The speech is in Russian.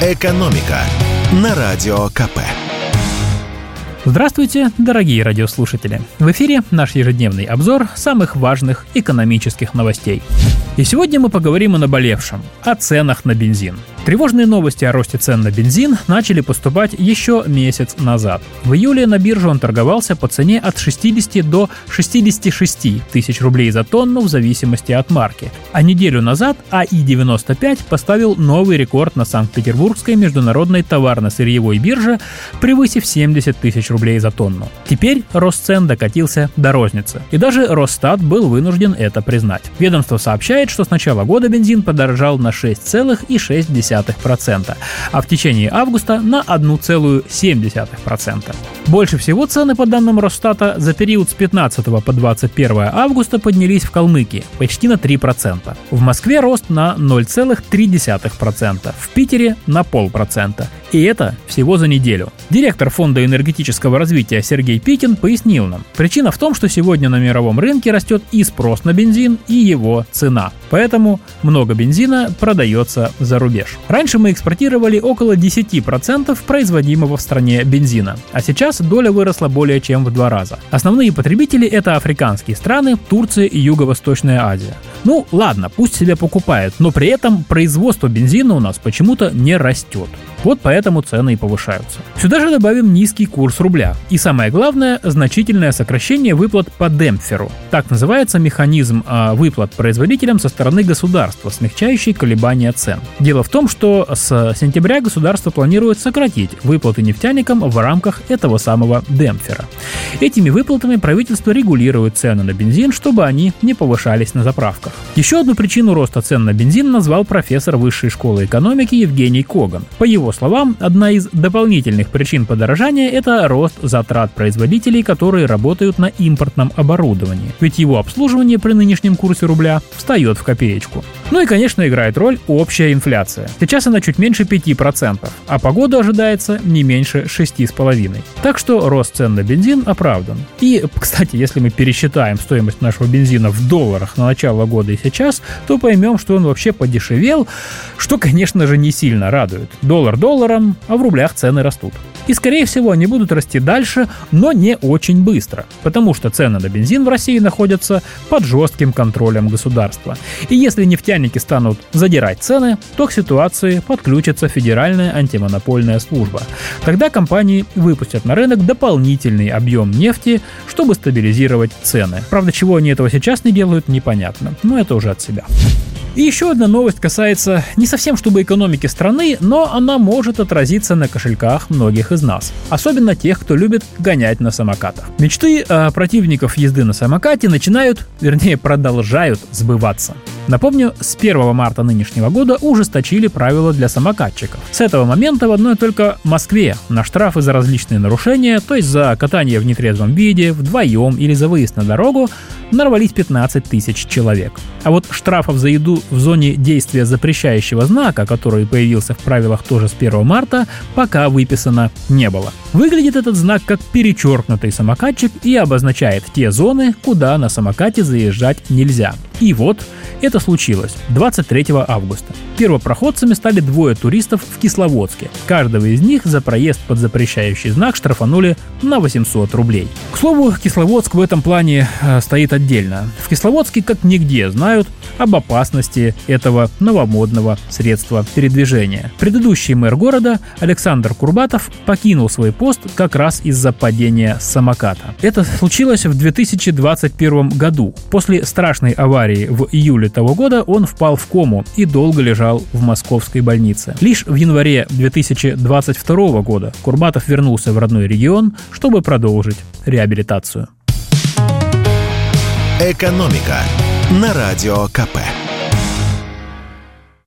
«Экономика» на Радио КП. Здравствуйте, дорогие радиослушатели! В эфире наш ежедневный обзор самых важных экономических новостей. И сегодня мы поговорим о наболевшем, о ценах на бензин. Тревожные новости о росте цен на бензин начали поступать еще месяц назад. В июле на бирже он торговался по цене от 60 до 66 тысяч рублей за тонну в зависимости от марки. А неделю назад АИ-95 поставил новый рекорд на Санкт-Петербургской международной товарно-сырьевой бирже, превысив 70 тысяч рублей за тонну. Теперь рост цен докатился до розницы. И даже Росстат был вынужден это признать. Ведомство сообщает, что с начала года бензин подорожал на 6,6 0,7%, а в течение августа на 1,7%. Больше всего цены, по данным Росстата, за период с 15 по 21 августа поднялись в Калмыкии почти на 3%. В Москве рост на 0,3%, в Питере на полпроцента. И это всего за неделю. Директор Фонда энергетического развития Сергей Пикин пояснил нам, причина в том, что сегодня на мировом рынке растет и спрос на бензин, и его цена. Поэтому много бензина продается за рубеж. Раньше мы экспортировали около 10% производимого в стране бензина, а сейчас доля выросла более чем в два раза. Основные потребители это африканские страны, Турция и Юго-Восточная Азия. Ну ладно, пусть себе покупают, но при этом производство бензина у нас почему-то не растет. Вот поэтому цены и повышаются. Сюда же добавим низкий курс рубля. И самое главное, значительное сокращение выплат по демпферу. Так называется механизм э, выплат производителям со стороны государства, смягчающий колебания цен. Дело в том, что с сентября государство планирует сократить выплаты нефтяникам в рамках этого самого демпфера. Этими выплатами правительство регулирует цены на бензин, чтобы они не повышались на заправках. Еще одну причину роста цен на бензин назвал профессор Высшей школы экономики Евгений Коган. По его его словам, одна из дополнительных причин подорожания – это рост затрат производителей, которые работают на импортном оборудовании. Ведь его обслуживание при нынешнем курсе рубля встает в копеечку. Ну и, конечно, играет роль общая инфляция. Сейчас она чуть меньше 5%, а погода ожидается не меньше 6,5%. Так что рост цен на бензин оправдан. И, кстати, если мы пересчитаем стоимость нашего бензина в долларах на начало года и сейчас, то поймем, что он вообще подешевел, что, конечно же, не сильно радует. Доллар долларом, а в рублях цены растут. И, скорее всего, они будут расти дальше, но не очень быстро, потому что цены на бензин в России находятся под жестким контролем государства. И если нефтяники станут задирать цены, то к ситуации подключится Федеральная антимонопольная служба. Тогда компании выпустят на рынок дополнительный объем нефти, чтобы стабилизировать цены. Правда, чего они этого сейчас не делают, непонятно, но это уже от себя. И еще одна новость касается не совсем чтобы экономики страны, но она может отразиться на кошельках многих из нас. Особенно тех, кто любит гонять на самокатах. Мечты э, противников езды на самокате начинают, вернее продолжают сбываться. Напомню, с 1 марта нынешнего года ужесточили правила для самокатчиков. С этого момента в одной только Москве на штрафы за различные нарушения, то есть за катание в нетрезвом виде, вдвоем или за выезд на дорогу, нарвались 15 тысяч человек. А вот штрафов за еду в зоне действия запрещающего знака, который появился в правилах тоже с 1 марта, пока выписано не было. Выглядит этот знак как перечеркнутый самокатчик и обозначает те зоны, куда на самокате заезжать нельзя. И вот это случилось 23 августа. Первопроходцами стали двое туристов в Кисловодске. Каждого из них за проезд под запрещающий знак штрафанули на 800 рублей. К слову, Кисловодск в этом плане э, стоит отдельно. В Кисловодске как нигде знают об опасности этого новомодного средства передвижения. Предыдущий мэр города Александр Курбатов покинул свой пост как раз из-за падения самоката. Это случилось в 2021 году. После страшной аварии в июле того года он впал в кому и долго лежал в московской больнице. Лишь в январе 2022 года Курбатов вернулся в родной регион, чтобы продолжить реабилитацию. Экономика на радио КП.